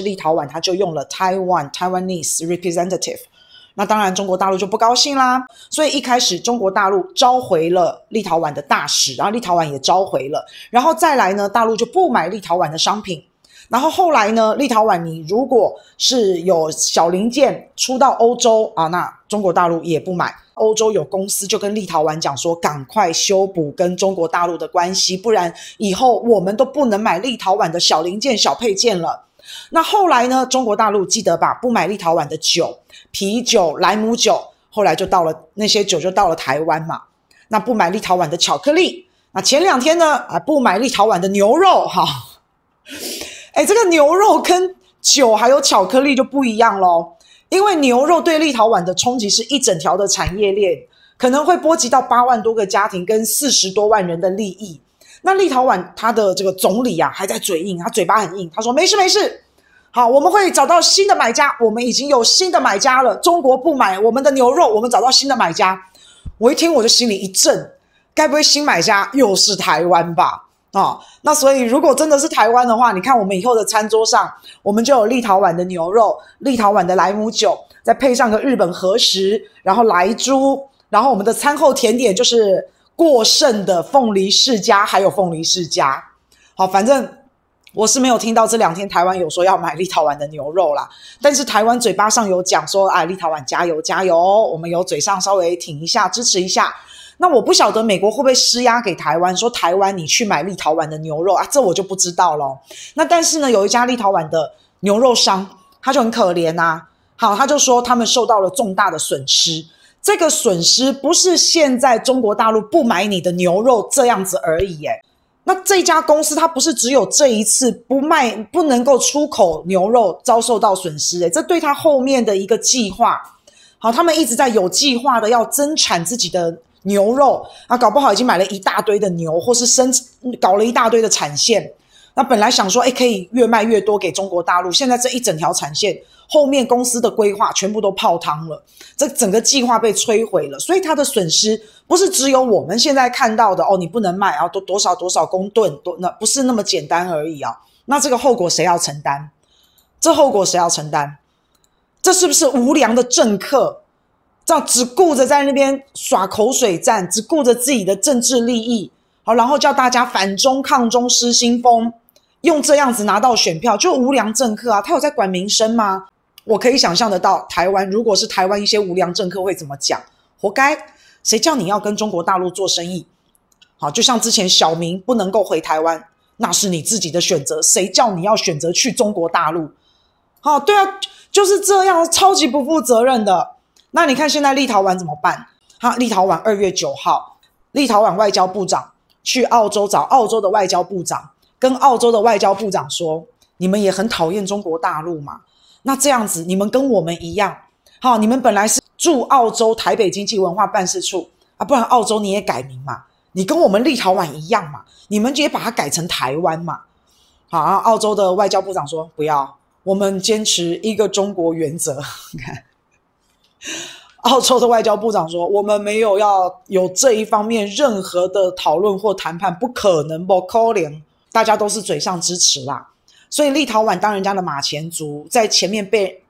立陶宛他就用了 Taiwan Taiwanese representative。那当然，中国大陆就不高兴啦。所以一开始，中国大陆召回了立陶宛的大使，然后立陶宛也召回了。然后再来呢，大陆就不买立陶宛的商品。然后后来呢，立陶宛你如果是有小零件出到欧洲啊，那中国大陆也不买。欧洲有公司就跟立陶宛讲说，赶快修补跟中国大陆的关系，不然以后我们都不能买立陶宛的小零件、小配件了。那后来呢？中国大陆记得吧？不买立陶宛的酒、啤酒、莱姆酒，后来就到了那些酒就到了台湾嘛。那不买立陶宛的巧克力。那前两天呢？啊，不买立陶宛的牛肉哈。哎，这个牛肉跟酒还有巧克力就不一样喽。因为牛肉对立陶宛的冲击是一整条的产业链，可能会波及到八万多个家庭跟四十多万人的利益。那立陶宛他的这个总理啊，还在嘴硬，他嘴巴很硬，他说没事没事，好，我们会找到新的买家，我们已经有新的买家了。中国不买我们的牛肉，我们找到新的买家。我一听我就心里一震，该不会新买家又是台湾吧？啊、哦，那所以如果真的是台湾的话，你看我们以后的餐桌上，我们就有立陶宛的牛肉、立陶宛的莱姆酒，再配上个日本和食，然后莱猪，然后我们的餐后甜点就是。过剩的凤梨世家，还有凤梨世家，好，反正我是没有听到这两天台湾有说要买立陶宛的牛肉啦。但是台湾嘴巴上有讲说，哎，立陶宛加油加油，我们有嘴上稍微挺一下，支持一下。那我不晓得美国会不会施压给台湾，说台湾你去买立陶宛的牛肉啊，这我就不知道咯。那但是呢，有一家立陶宛的牛肉商，他就很可怜呐、啊，好，他就说他们受到了重大的损失。这个损失不是现在中国大陆不买你的牛肉这样子而已，诶，那这家公司它不是只有这一次不卖、不能够出口牛肉遭受到损失，诶，这对他后面的一个计划，好，他们一直在有计划的要增产自己的牛肉啊，搞不好已经买了一大堆的牛，或是生搞了一大堆的产线，那本来想说，诶，可以越卖越多给中国大陆，现在这一整条产线。后面公司的规划全部都泡汤了，这整个计划被摧毁了，所以它的损失不是只有我们现在看到的哦，你不能卖啊，多多少多少公吨，多那不是那么简单而已啊。那这个后果谁要承担？这后果谁要承担？这是不是无良的政客？这样只顾着在那边耍口水战，只顾着自己的政治利益，好，然后叫大家反中抗中失心疯，用这样子拿到选票，就无良政客啊，他有在管民生吗？我可以想象得到，台湾如果是台湾一些无良政客会怎么讲？活该！谁叫你要跟中国大陆做生意？好，就像之前小明不能够回台湾，那是你自己的选择。谁叫你要选择去中国大陆？好，对啊，就是这样，超级不负责任的。那你看现在立陶宛怎么办？哈，立陶宛二月九号，立陶宛外交部长去澳洲找澳洲的外交部长，跟澳洲的外交部长说：“你们也很讨厌中国大陆嘛？”那这样子，你们跟我们一样，好，你们本来是驻澳洲台北经济文化办事处啊，不然澳洲你也改名嘛，你跟我们立陶宛一样嘛，你们也把它改成台湾嘛。好，澳洲的外交部长说不要，我们坚持一个中国原则。你看，澳洲的外交部长说，我们没有要有这一方面任何的讨论或谈判，不可能，不可能，大家都是嘴上支持啦。所以立陶宛当人家的马前卒，在前面被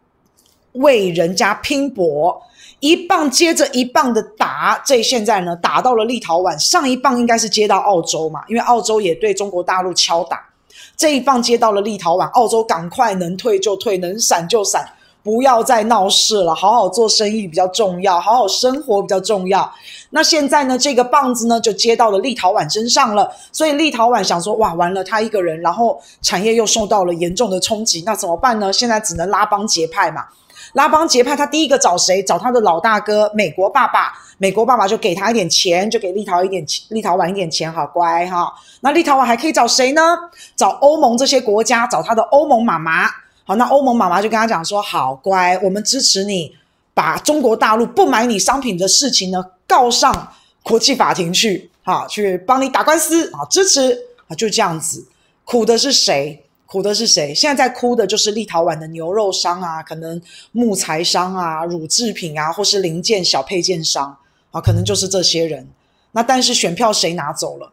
为人家拼搏，一棒接着一棒的打，这现在呢打到了立陶宛，上一棒应该是接到澳洲嘛，因为澳洲也对中国大陆敲打，这一棒接到了立陶宛，澳洲赶快能退就退，能闪就闪。不要再闹事了，好好做生意比较重要，好好生活比较重要。那现在呢，这个棒子呢就接到了立陶宛身上了，所以立陶宛想说，哇，完了，他一个人，然后产业又受到了严重的冲击，那怎么办呢？现在只能拉帮结派嘛，拉帮结派。他第一个找谁？找他的老大哥美国爸爸，美国爸爸就给他一点钱，就给立陶一点立陶宛一点钱，好乖哈。那立陶宛还可以找谁呢？找欧盟这些国家，找他的欧盟妈妈。好，那欧盟妈妈就跟他讲说：“好乖，我们支持你，把中国大陆不买你商品的事情呢告上国际法庭去，好，去帮你打官司，啊，支持啊，就这样子。苦的是谁？苦的是谁？现在在哭的就是立陶宛的牛肉商啊，可能木材商啊，乳制品啊，或是零件小配件商啊，可能就是这些人。那但是选票谁拿走了？